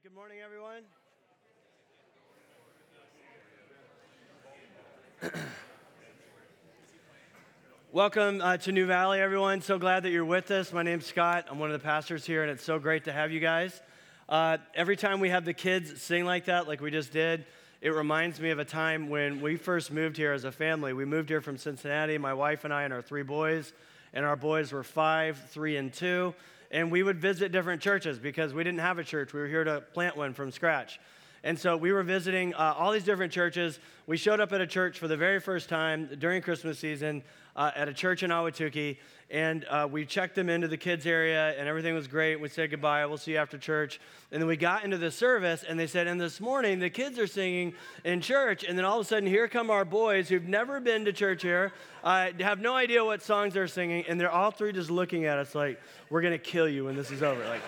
Good morning, everyone. Welcome uh, to New Valley, everyone. So glad that you're with us. My name's Scott. I'm one of the pastors here, and it's so great to have you guys. Uh, every time we have the kids sing like that, like we just did, it reminds me of a time when we first moved here as a family. We moved here from Cincinnati, my wife and I, and our three boys, and our boys were five, three, and two. And we would visit different churches because we didn't have a church. We were here to plant one from scratch. And so we were visiting uh, all these different churches. We showed up at a church for the very first time during Christmas season uh, at a church in Ahwatukee. And uh, we checked them into the kids' area, and everything was great. We said goodbye. We'll see you after church. And then we got into the service, and they said, And this morning, the kids are singing in church. And then all of a sudden, here come our boys who've never been to church here, uh, have no idea what songs they're singing. And they're all three just looking at us like, We're to kill you when this is over. Like,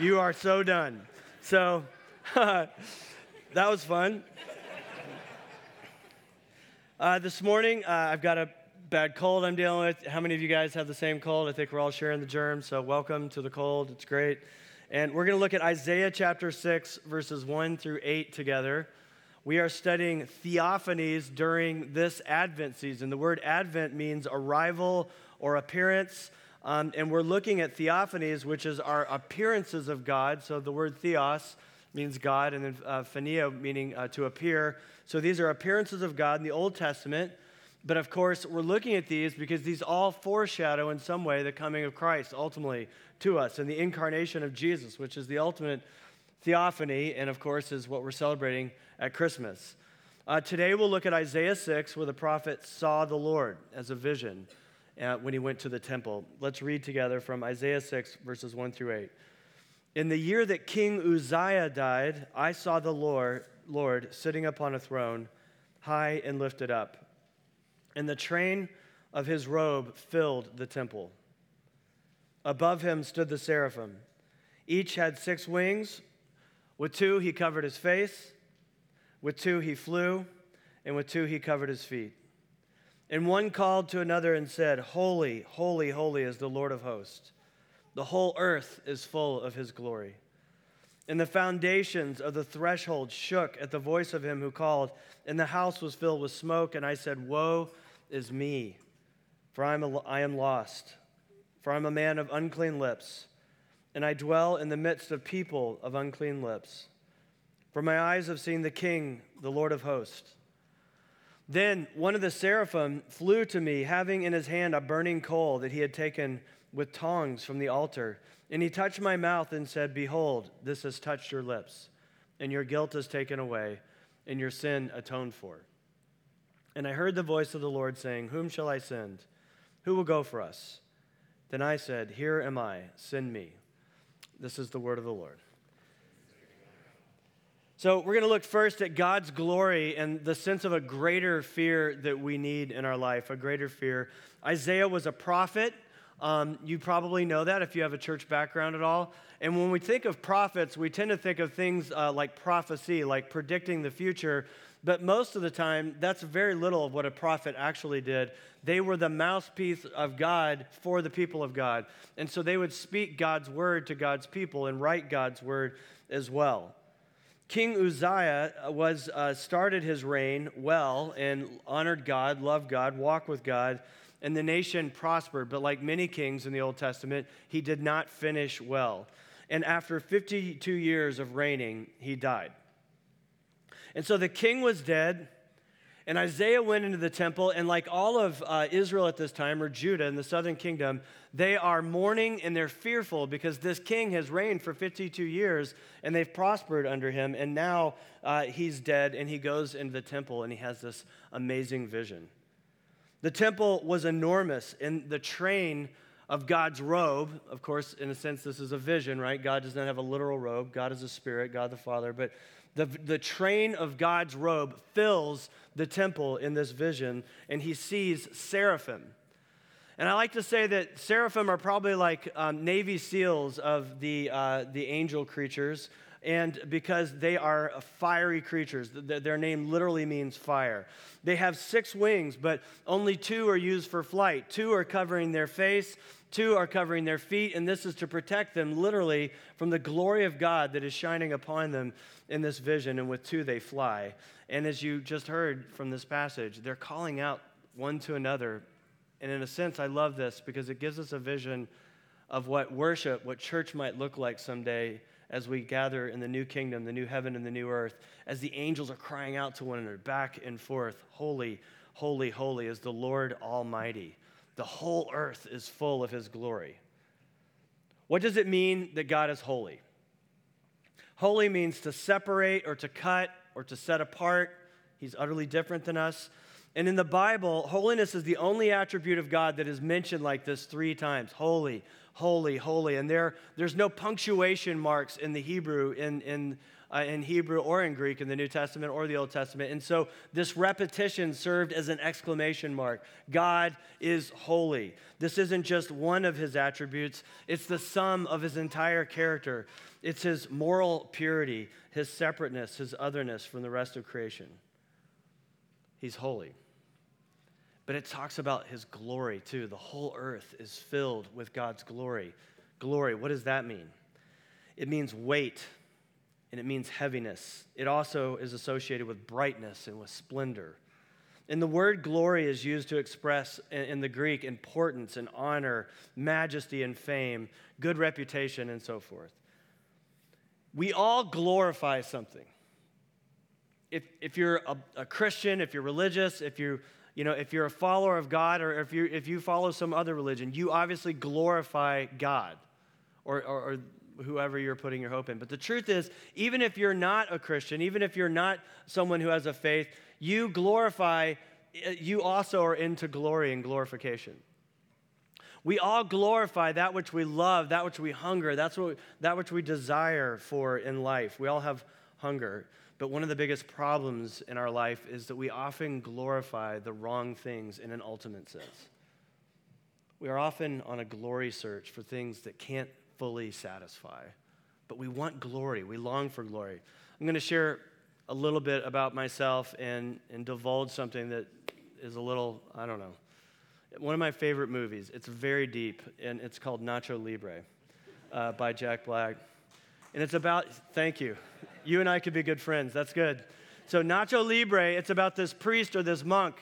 you are so done. So, that was fun. Uh, this morning, uh, I've got a bad cold I'm dealing with. How many of you guys have the same cold? I think we're all sharing the germs, so welcome to the cold. It's great. And we're going to look at Isaiah chapter 6, verses 1 through 8 together. We are studying theophanies during this Advent season. The word Advent means arrival or appearance. Um, and we're looking at theophanies, which is our appearances of God. So the word theos means God, and then uh, meaning uh, to appear. So these are appearances of God in the Old Testament. But of course, we're looking at these because these all foreshadow in some way the coming of Christ ultimately to us and the incarnation of Jesus, which is the ultimate theophany, and of course, is what we're celebrating at Christmas. Uh, today, we'll look at Isaiah 6, where the prophet saw the Lord as a vision uh, when he went to the temple. Let's read together from Isaiah 6, verses 1 through 8. In the year that King Uzziah died, I saw the Lord, Lord sitting upon a throne, high and lifted up, and the train of his robe filled the temple. Above him stood the seraphim. Each had six wings. With two, he covered his face. With two, he flew. And with two, he covered his feet. And one called to another and said, Holy, holy, holy is the Lord of hosts. The whole earth is full of his glory. And the foundations of the threshold shook at the voice of him who called, and the house was filled with smoke. And I said, Woe is me, for I am, a, I am lost, for I'm a man of unclean lips, and I dwell in the midst of people of unclean lips. For my eyes have seen the King, the Lord of hosts. Then one of the seraphim flew to me, having in his hand a burning coal that he had taken with tongs from the altar. And he touched my mouth and said, Behold, this has touched your lips, and your guilt is taken away, and your sin atoned for. And I heard the voice of the Lord saying, Whom shall I send? Who will go for us? Then I said, Here am I, send me. This is the word of the Lord. So, we're going to look first at God's glory and the sense of a greater fear that we need in our life, a greater fear. Isaiah was a prophet. Um, you probably know that if you have a church background at all. And when we think of prophets, we tend to think of things uh, like prophecy, like predicting the future. But most of the time, that's very little of what a prophet actually did. They were the mouthpiece of God for the people of God. And so they would speak God's word to God's people and write God's word as well. King Uzziah was uh, started his reign well and honored God, loved God, walked with God and the nation prospered. But like many kings in the Old Testament, he did not finish well. And after 52 years of reigning, he died. And so the king was dead, and Isaiah went into the temple, and like all of uh, Israel at this time, or Judah in the southern kingdom, they are mourning and they're fearful because this king has reigned for 52 years and they've prospered under him, and now uh, he's dead, and he goes into the temple and he has this amazing vision. The temple was enormous, and the train of God's robe, of course, in a sense, this is a vision, right? God does not have a literal robe. God is a spirit, God the Father. But the, the train of God's robe fills the temple in this vision, and he sees seraphim. And I like to say that seraphim are probably like um, Navy SEALs of the, uh, the angel creatures and because they are fiery creatures. Their name literally means fire. They have six wings, but only two are used for flight. Two are covering their face, two are covering their feet, and this is to protect them literally from the glory of God that is shining upon them in this vision. And with two, they fly. And as you just heard from this passage, they're calling out one to another. And in a sense, I love this because it gives us a vision of what worship, what church might look like someday as we gather in the new kingdom, the new heaven and the new earth, as the angels are crying out to one another back and forth, Holy, holy, holy is the Lord Almighty. The whole earth is full of his glory. What does it mean that God is holy? Holy means to separate or to cut or to set apart. He's utterly different than us. And in the Bible, holiness is the only attribute of God that is mentioned like this three times holy, holy, holy. And there, there's no punctuation marks in the Hebrew, in, in, uh, in Hebrew or in Greek in the New Testament or the Old Testament. And so this repetition served as an exclamation mark God is holy. This isn't just one of his attributes, it's the sum of his entire character. It's his moral purity, his separateness, his otherness from the rest of creation. He's holy. But it talks about his glory too. The whole earth is filled with God's glory. Glory, what does that mean? It means weight and it means heaviness. It also is associated with brightness and with splendor. And the word glory is used to express in the Greek importance and honor, majesty and fame, good reputation, and so forth. We all glorify something if, if you're a, a Christian, if you're religious, if you you know, if you're a follower of God or if you, if you follow some other religion, you obviously glorify God or, or, or, whoever you're putting your hope in. But the truth is, even if you're not a Christian, even if you're not someone who has a faith, you glorify, uh, you also are into glory and glorification. We all glorify that which we love, that which we hunger, that's what, that which we desire for in life. We all have hunger. But one of the biggest problems in our life is that we often glorify the wrong things in an ultimate sense. We are often on a glory search for things that can't fully satisfy, but we want glory. We long for glory. I'm going to share a little bit about myself and, and divulge something that is a little, I don't know, one of my favorite movies. It's very deep, and it's called Nacho Libre uh, by Jack Black. And it's about, thank you. You and I could be good friends. That's good. So, Nacho Libre, it's about this priest or this monk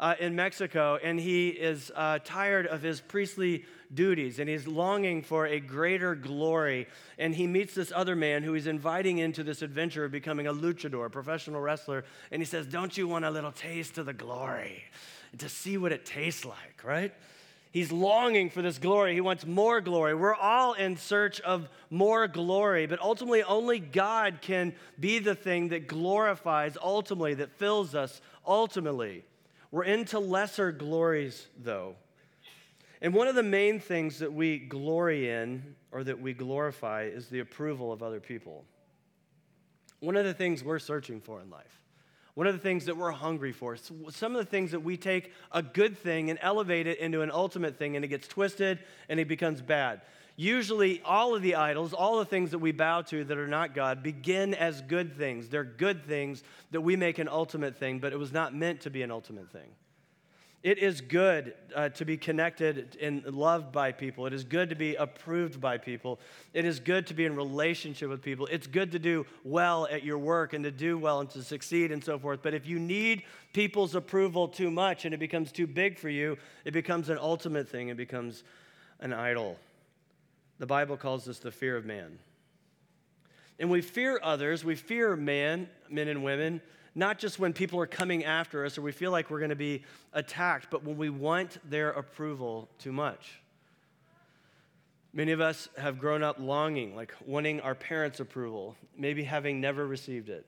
uh, in Mexico, and he is uh, tired of his priestly duties and he's longing for a greater glory. And he meets this other man who he's inviting into this adventure of becoming a luchador, a professional wrestler. And he says, Don't you want a little taste of the glory? to see what it tastes like, right? He's longing for this glory. He wants more glory. We're all in search of more glory, but ultimately, only God can be the thing that glorifies, ultimately, that fills us, ultimately. We're into lesser glories, though. And one of the main things that we glory in or that we glorify is the approval of other people. One of the things we're searching for in life. One of the things that we're hungry for, some of the things that we take a good thing and elevate it into an ultimate thing and it gets twisted and it becomes bad. Usually, all of the idols, all the things that we bow to that are not God, begin as good things. They're good things that we make an ultimate thing, but it was not meant to be an ultimate thing. It is good uh, to be connected and loved by people. It is good to be approved by people. It is good to be in relationship with people. It's good to do well at your work and to do well and to succeed and so forth. But if you need people's approval too much and it becomes too big for you, it becomes an ultimate thing. It becomes an idol. The Bible calls this the fear of man. And we fear others, we fear man, men and women not just when people are coming after us or we feel like we're going to be attacked, but when we want their approval too much. Many of us have grown up longing, like wanting our parents' approval, maybe having never received it.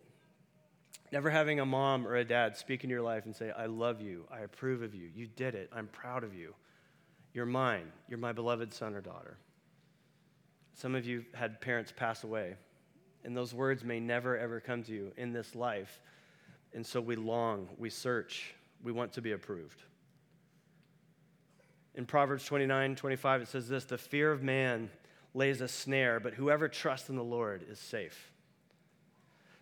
Never having a mom or a dad speak in your life and say, I love you, I approve of you, you did it, I'm proud of you, you're mine, you're my beloved son or daughter. Some of you had parents pass away, and those words may never ever come to you in this life and so we long, we search, we want to be approved. In Proverbs 29 25, it says this The fear of man lays a snare, but whoever trusts in the Lord is safe.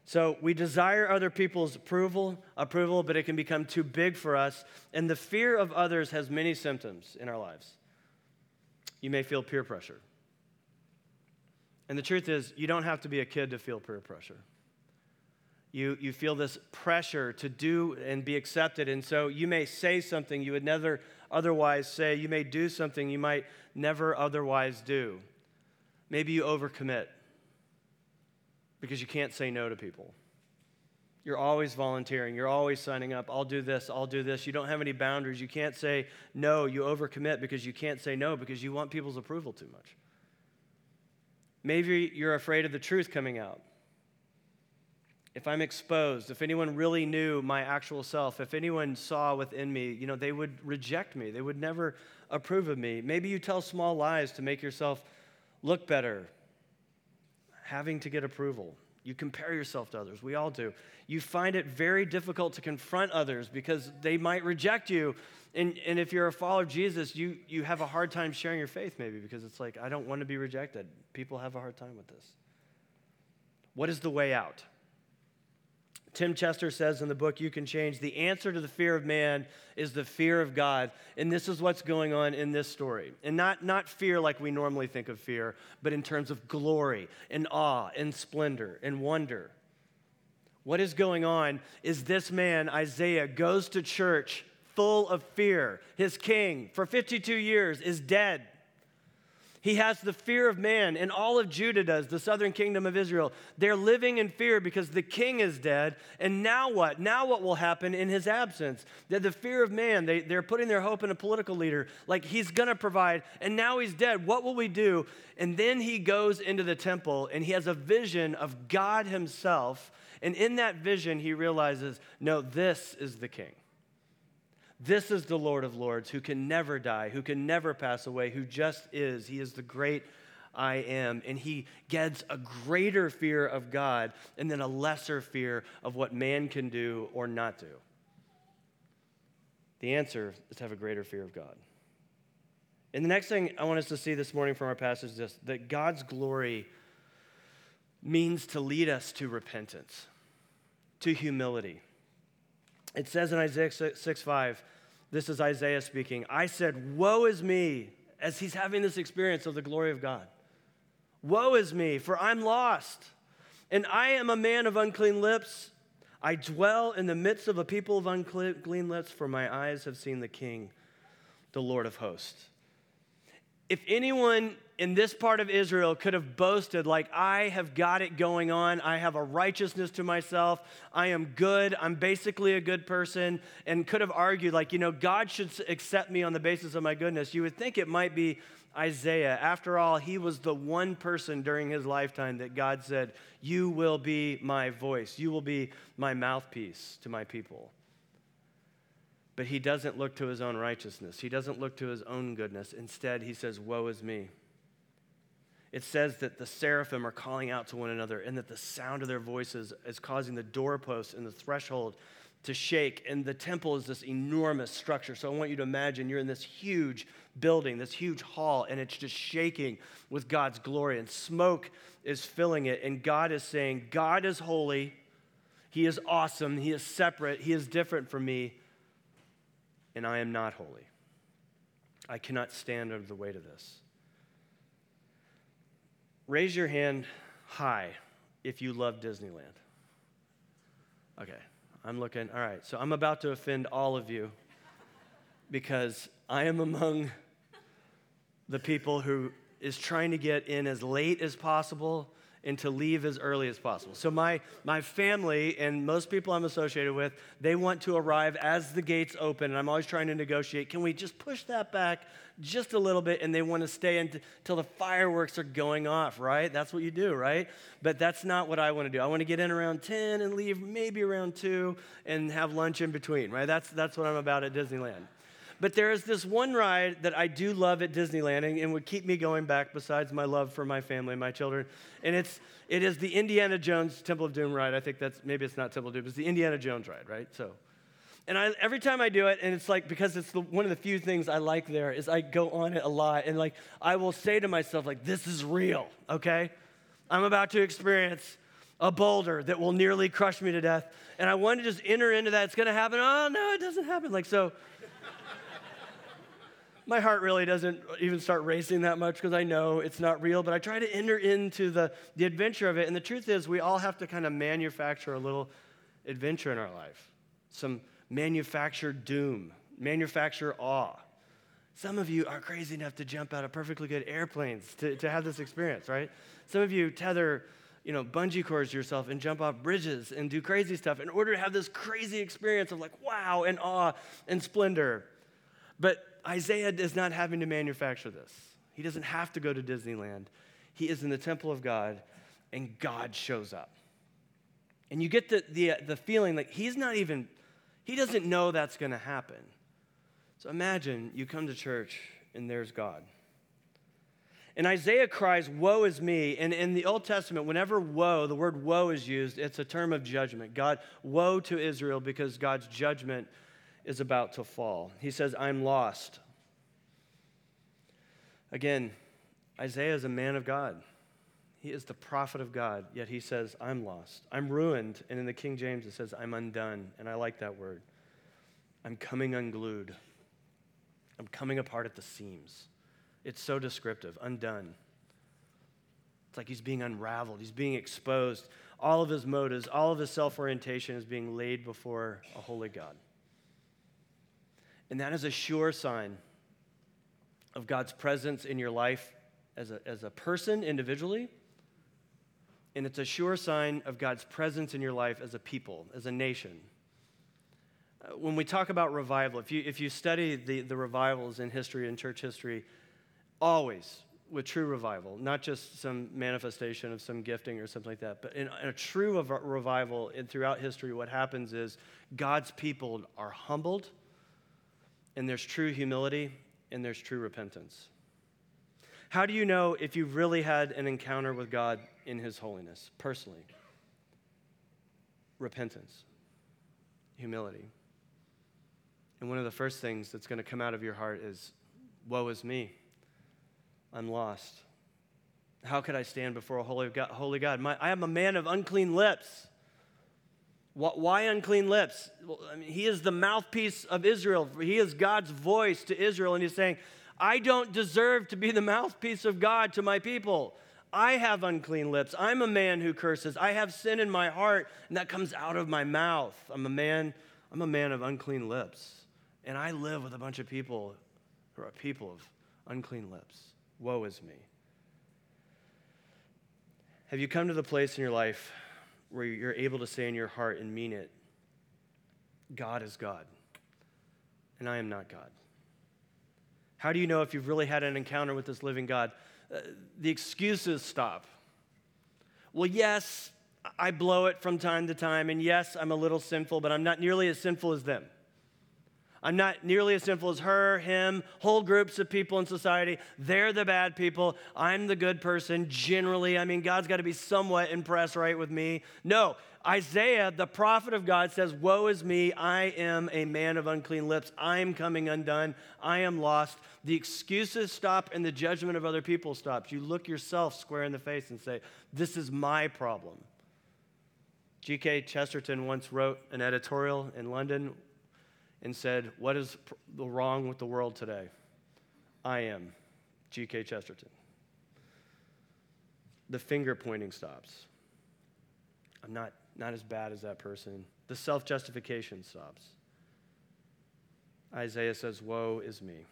So we desire other people's approval, approval, but it can become too big for us. And the fear of others has many symptoms in our lives. you may feel peer pressure. And the truth is, you don't have to be a kid to feel peer pressure. You, you feel this pressure to do and be accepted. And so you may say something you would never otherwise say. You may do something you might never otherwise do. Maybe you overcommit because you can't say no to people. You're always volunteering. You're always signing up. I'll do this. I'll do this. You don't have any boundaries. You can't say no. You overcommit because you can't say no because you want people's approval too much. Maybe you're afraid of the truth coming out. If I'm exposed, if anyone really knew my actual self, if anyone saw within me, you know, they would reject me. They would never approve of me. Maybe you tell small lies to make yourself look better, having to get approval. You compare yourself to others. We all do. You find it very difficult to confront others because they might reject you. And, and if you're a follower of Jesus, you, you have a hard time sharing your faith, maybe, because it's like, I don't want to be rejected. People have a hard time with this. What is the way out? Tim Chester says in the book You Can Change, the answer to the fear of man is the fear of God. And this is what's going on in this story. And not, not fear like we normally think of fear, but in terms of glory and awe and splendor and wonder. What is going on is this man, Isaiah, goes to church full of fear. His king, for 52 years, is dead. He has the fear of man, and all of Judah does, the southern kingdom of Israel. They're living in fear because the king is dead. And now what? Now what will happen in his absence? They're the fear of man. They, they're putting their hope in a political leader, like he's going to provide, and now he's dead. What will we do? And then he goes into the temple and he has a vision of God himself. And in that vision, he realizes, no, this is the king. This is the Lord of Lords who can never die, who can never pass away, who just is. He is the great I am. And he gets a greater fear of God and then a lesser fear of what man can do or not do. The answer is to have a greater fear of God. And the next thing I want us to see this morning from our passage is this that God's glory means to lead us to repentance, to humility. It says in Isaiah 6, 6 5, this is Isaiah speaking. I said, Woe is me, as he's having this experience of the glory of God. Woe is me, for I'm lost, and I am a man of unclean lips. I dwell in the midst of a people of unclean lips, for my eyes have seen the King, the Lord of hosts. If anyone in this part of Israel could have boasted, like, I have got it going on. I have a righteousness to myself. I am good. I'm basically a good person. And could have argued, like, you know, God should accept me on the basis of my goodness. You would think it might be Isaiah. After all, he was the one person during his lifetime that God said, You will be my voice. You will be my mouthpiece to my people. But he doesn't look to his own righteousness. He doesn't look to his own goodness. Instead, he says, Woe is me it says that the seraphim are calling out to one another and that the sound of their voices is causing the doorposts and the threshold to shake. And the temple is this enormous structure. So I want you to imagine you're in this huge building, this huge hall, and it's just shaking with God's glory, and smoke is filling it. And God is saying, God is holy, He is awesome, He is separate, He is different from me, and I am not holy. I cannot stand under the weight of this. Raise your hand high if you love Disneyland. Okay, I'm looking. All right, so I'm about to offend all of you because I am among the people who is trying to get in as late as possible and to leave as early as possible. So my my family and most people I'm associated with, they want to arrive as the gates open and I'm always trying to negotiate, can we just push that back just a little bit and they want to stay until the fireworks are going off, right? That's what you do, right? But that's not what I want to do. I want to get in around 10 and leave maybe around 2 and have lunch in between, right? That's that's what I'm about at Disneyland. But there is this one ride that I do love at Disneyland and, and would keep me going back besides my love for my family and my children. And it's, it is the Indiana Jones Temple of Doom ride. I think that's, maybe it's not Temple of Doom, it's the Indiana Jones ride, right? So, and I, every time I do it, and it's like, because it's the, one of the few things I like there, is I go on it a lot. And like, I will say to myself, like, this is real, okay? I'm about to experience a boulder that will nearly crush me to death. And I want to just enter into that. It's going to happen. Oh, no, it doesn't happen. Like, so my heart really doesn't even start racing that much because I know it's not real, but I try to enter into the, the adventure of it. And the truth is, we all have to kind of manufacture a little adventure in our life. Some manufactured doom, manufacture awe. Some of you are crazy enough to jump out of perfectly good airplanes to, to have this experience, right? Some of you tether, you know, bungee cords yourself and jump off bridges and do crazy stuff in order to have this crazy experience of like wow and awe and splendor. But Isaiah is not having to manufacture this. He doesn't have to go to Disneyland. He is in the temple of God, and God shows up. And you get the, the, uh, the feeling like he's not even, he doesn't know that's going to happen. So imagine you come to church and there's God. And Isaiah cries, Woe is me. And in the Old Testament, whenever woe, the word woe is used, it's a term of judgment. God, woe to Israel because God's judgment is about to fall. He says, I'm lost. Again, Isaiah is a man of God. He is the prophet of God, yet he says, I'm lost. I'm ruined. And in the King James, it says, I'm undone. And I like that word. I'm coming unglued. I'm coming apart at the seams. It's so descriptive, undone. It's like he's being unraveled, he's being exposed. All of his motives, all of his self orientation is being laid before a holy God. And that is a sure sign of God's presence in your life as a, as a person individually. And it's a sure sign of God's presence in your life as a people, as a nation. Uh, when we talk about revival, if you, if you study the, the revivals in history and church history, always with true revival, not just some manifestation of some gifting or something like that, but in, in a true revival in, throughout history, what happens is God's people are humbled and there's true humility, and there's true repentance. How do you know if you've really had an encounter with God in His holiness, personally? Repentance, humility. And one of the first things that's going to come out of your heart is, Woe is me. I'm lost. How could I stand before a holy God? Holy God? My, I am a man of unclean lips. Why unclean lips? Well, I mean, he is the mouthpiece of Israel. He is God's voice to Israel, and he's saying, I don't deserve to be the mouthpiece of God to my people. I have unclean lips. I'm a man who curses. I have sin in my heart, and that comes out of my mouth. I'm a man, I'm a man of unclean lips. And I live with a bunch of people who are people of unclean lips. Woe is me. Have you come to the place in your life where you're able to say in your heart and mean it, God is God, and I am not God? How do you know if you've really had an encounter with this living God? Uh, the excuses stop. Well, yes, I blow it from time to time, and yes, I'm a little sinful, but I'm not nearly as sinful as them. I'm not nearly as sinful as her, him, whole groups of people in society. They're the bad people. I'm the good person. Generally, I mean, God's got to be somewhat impressed, right, with me. No, Isaiah, the prophet of God, says, Woe is me. I am a man of unclean lips. I am coming undone. I am lost. The excuses stop and the judgment of other people stops. You look yourself square in the face and say, This is my problem. G.K. Chesterton once wrote an editorial in London and said, What is wrong with the world today? I am G.K. Chesterton. The finger pointing stops. I'm not, not as bad as that person. The self justification stops. Isaiah says, Woe is me.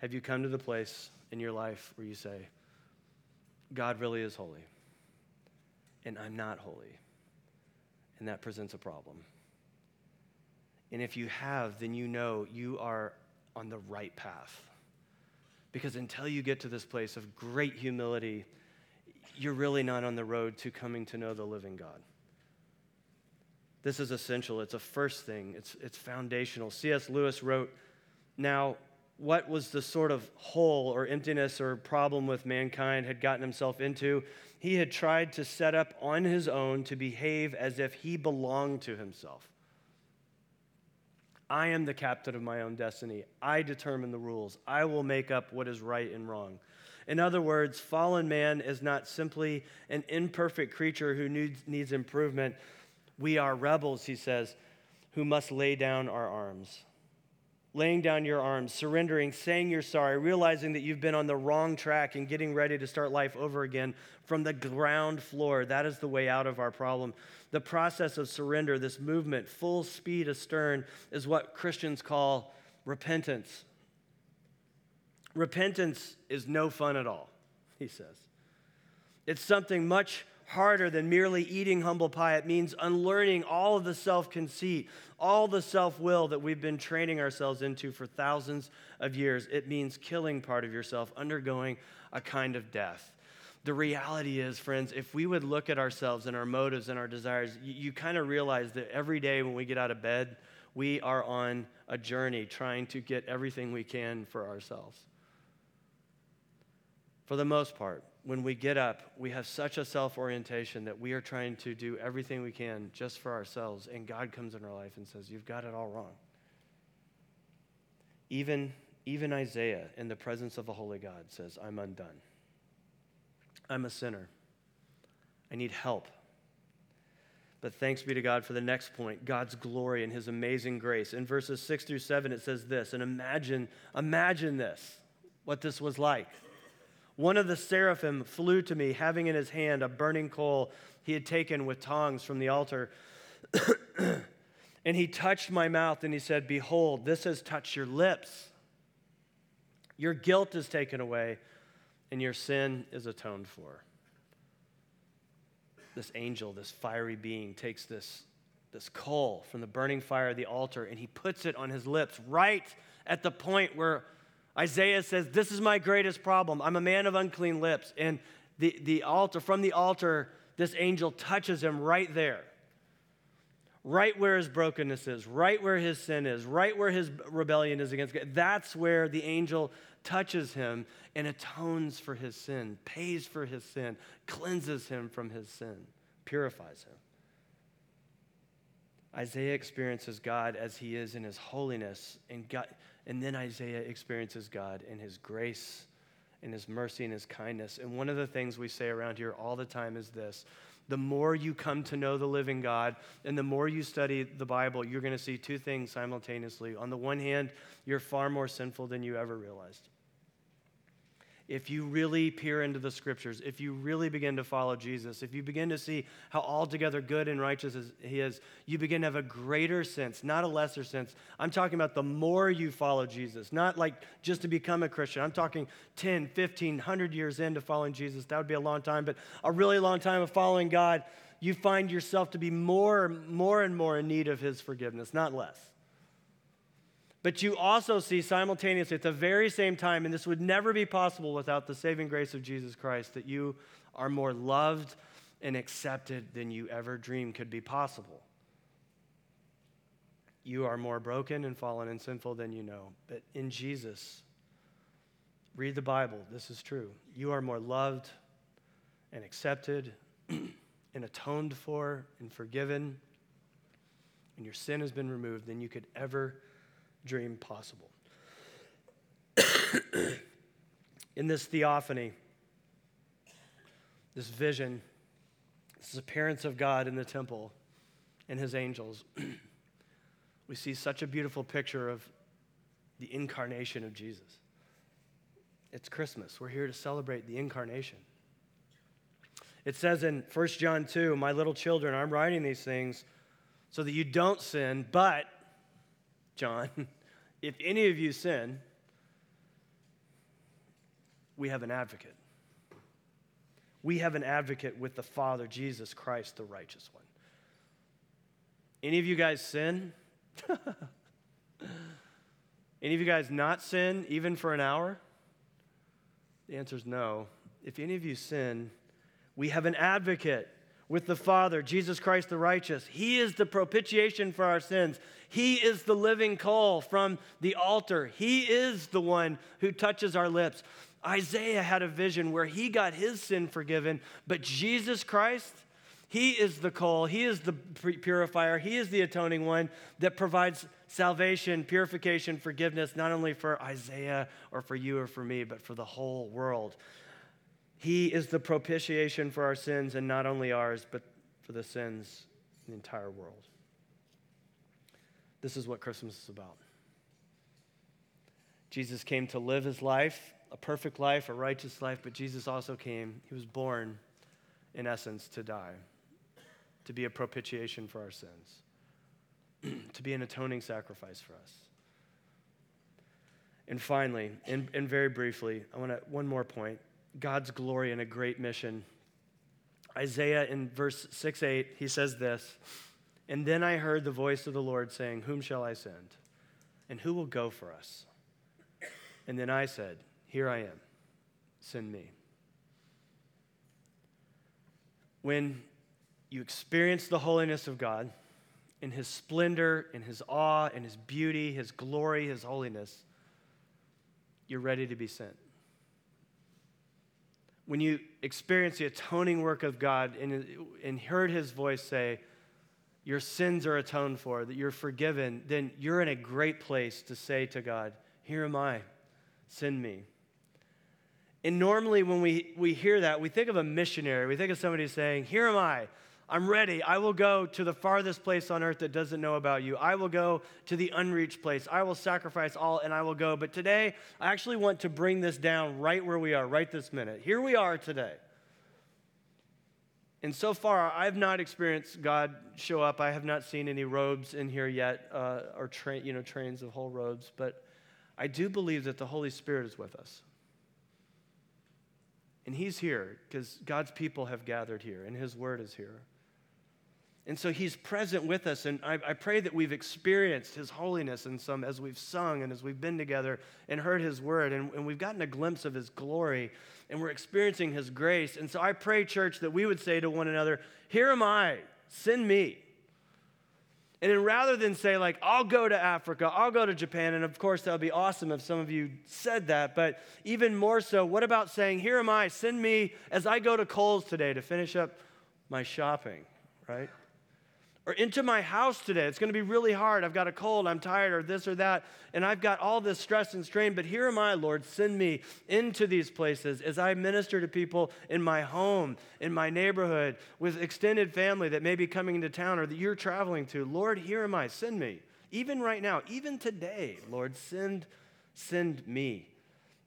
Have you come to the place in your life where you say, God really is holy, and I'm not holy? And that presents a problem. And if you have, then you know you are on the right path. Because until you get to this place of great humility, you're really not on the road to coming to know the living God. This is essential. It's a first thing, it's, it's foundational. C.S. Lewis wrote, Now, what was the sort of hole or emptiness or problem with mankind had gotten himself into? He had tried to set up on his own to behave as if he belonged to himself. I am the captain of my own destiny. I determine the rules. I will make up what is right and wrong. In other words, fallen man is not simply an imperfect creature who needs, needs improvement. We are rebels, he says, who must lay down our arms. Laying down your arms, surrendering, saying you're sorry, realizing that you've been on the wrong track and getting ready to start life over again from the ground floor. That is the way out of our problem. The process of surrender, this movement, full speed astern, is what Christians call repentance. Repentance is no fun at all, he says. It's something much harder than merely eating humble pie. It means unlearning all of the self conceit, all the self will that we've been training ourselves into for thousands of years. It means killing part of yourself, undergoing a kind of death. The reality is, friends, if we would look at ourselves and our motives and our desires, you, you kind of realize that every day when we get out of bed, we are on a journey trying to get everything we can for ourselves. For the most part, when we get up, we have such a self orientation that we are trying to do everything we can just for ourselves, and God comes in our life and says, You've got it all wrong. Even, even Isaiah, in the presence of the Holy God, says, I'm undone. I'm a sinner. I need help. But thanks be to God for the next point God's glory and his amazing grace. In verses six through seven, it says this, and imagine, imagine this, what this was like. One of the seraphim flew to me, having in his hand a burning coal he had taken with tongs from the altar. and he touched my mouth and he said, Behold, this has touched your lips. Your guilt is taken away and your sin is atoned for. This angel, this fiery being, takes this, this coal from the burning fire of the altar and he puts it on his lips right at the point where Isaiah says, This is my greatest problem. I'm a man of unclean lips. And the, the altar, from the altar, this angel touches him right there. Right where his brokenness is, right where his sin is, right where his rebellion is against God. That's where the angel touches him and atones for his sin, pays for his sin, cleanses him from his sin, purifies him. Isaiah experiences God as he is in his holiness, and God, and then Isaiah experiences God in his grace, in his mercy, and his kindness. And one of the things we say around here all the time is this the more you come to know the living God and the more you study the Bible, you're going to see two things simultaneously. On the one hand, you're far more sinful than you ever realized if you really peer into the scriptures, if you really begin to follow Jesus, if you begin to see how altogether good and righteous he is, you begin to have a greater sense, not a lesser sense. I'm talking about the more you follow Jesus, not like just to become a Christian. I'm talking 10, 15, 100 years into following Jesus. That would be a long time, but a really long time of following God, you find yourself to be more, more and more in need of his forgiveness, not less. But you also see simultaneously at the very same time, and this would never be possible without the saving grace of Jesus Christ, that you are more loved and accepted than you ever dreamed could be possible. You are more broken and fallen and sinful than you know. But in Jesus, read the Bible. This is true. You are more loved and accepted and atoned for and forgiven, and your sin has been removed than you could ever dream possible. in this theophany, this vision, this appearance of God in the temple and his angels, we see such a beautiful picture of the incarnation of Jesus. It's Christmas. We're here to celebrate the incarnation. It says in 1 John 2, My little children, I'm writing these things so that you don't sin, but John, if any of you sin, we have an advocate. We have an advocate with the Father, Jesus Christ, the righteous one. Any of you guys sin? any of you guys not sin, even for an hour? The answer is no. If any of you sin, we have an advocate with the Father, Jesus Christ the righteous. He is the propitiation for our sins. He is the living coal from the altar. He is the one who touches our lips. Isaiah had a vision where he got his sin forgiven, but Jesus Christ, he is the coal, he is the purifier, he is the atoning one that provides salvation, purification, forgiveness, not only for Isaiah or for you or for me, but for the whole world. He is the propitiation for our sins, and not only ours, but for the sins of the entire world. This is what Christmas is about. Jesus came to live his life, a perfect life, a righteous life, but Jesus also came, he was born, in essence, to die, to be a propitiation for our sins, to be an atoning sacrifice for us. And finally, and, and very briefly, I want to, one more point God's glory and a great mission. Isaiah in verse 6 8, he says this And then I heard the voice of the Lord saying, Whom shall I send? And who will go for us? And then I said, Here I am, send me. When you experience the holiness of God in his splendor, in his awe, in his beauty, his glory, his holiness, you're ready to be sent. When you experience the atoning work of God and, and heard his voice say, Your sins are atoned for, that you're forgiven, then you're in a great place to say to God, Here am I, send me. And normally, when we, we hear that, we think of a missionary. We think of somebody saying, Here am I. I'm ready. I will go to the farthest place on earth that doesn't know about you. I will go to the unreached place. I will sacrifice all and I will go. But today, I actually want to bring this down right where we are, right this minute. Here we are today. And so far, I've not experienced God show up. I have not seen any robes in here yet, uh, or tra- you know, trains of whole robes. But I do believe that the Holy Spirit is with us. And He's here because God's people have gathered here, and His Word is here. And so he's present with us. And I, I, pray that we've experienced his holiness in some as we've sung and as we've been together and heard his word. And, and we've gotten a glimpse of his glory and we're experiencing his grace. And so I pray, church, that we would say to one another, Here am I, send me. And then rather than say, like, I'll go to Africa, I'll go to Japan, and of course that would be awesome if some of you said that, but even more so, what about saying, Here am I, send me as I go to Kohl's today to finish up my shopping, right? Or into my house today. It's going to be really hard. I've got a cold, I'm tired, or this or that, and I've got all this stress and strain. But here am I, Lord. Send me into these places as I minister to people in my home, in my neighborhood, with extended family that may be coming into town or that you're traveling to. Lord, here am I. Send me. Even right now, even today, Lord, send, send me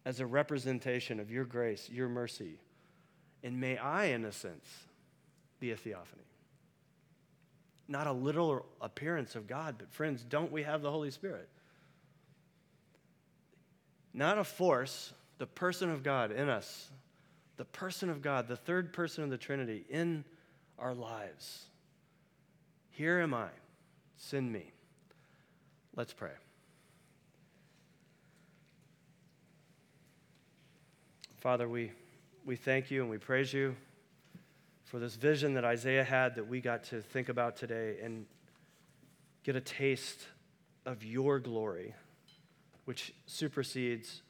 as a representation of your grace, your mercy. And may I, in a sense, be a theophany not a literal appearance of God, but friends, don't we have the Holy Spirit? Not a force, the person of God in us, the person of God, the third person of the Trinity in our lives. Here am I, send me. Let's pray. Father, we, we thank you and we praise you for this vision that Isaiah had that we got to think about today and get a taste of your glory, which supersedes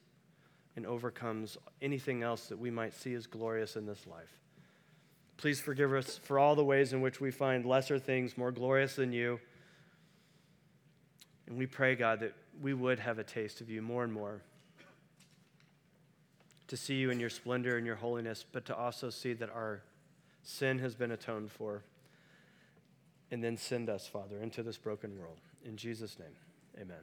and overcomes anything else that we might see as glorious in this life. Please forgive us for all the ways in which we find lesser things more glorious than you. And we pray, God, that we would have a taste of you more and more. To see you in your splendor and your holiness, but to also see that our Sin has been atoned for. And then send us, Father, into this broken world. In Jesus' name, amen.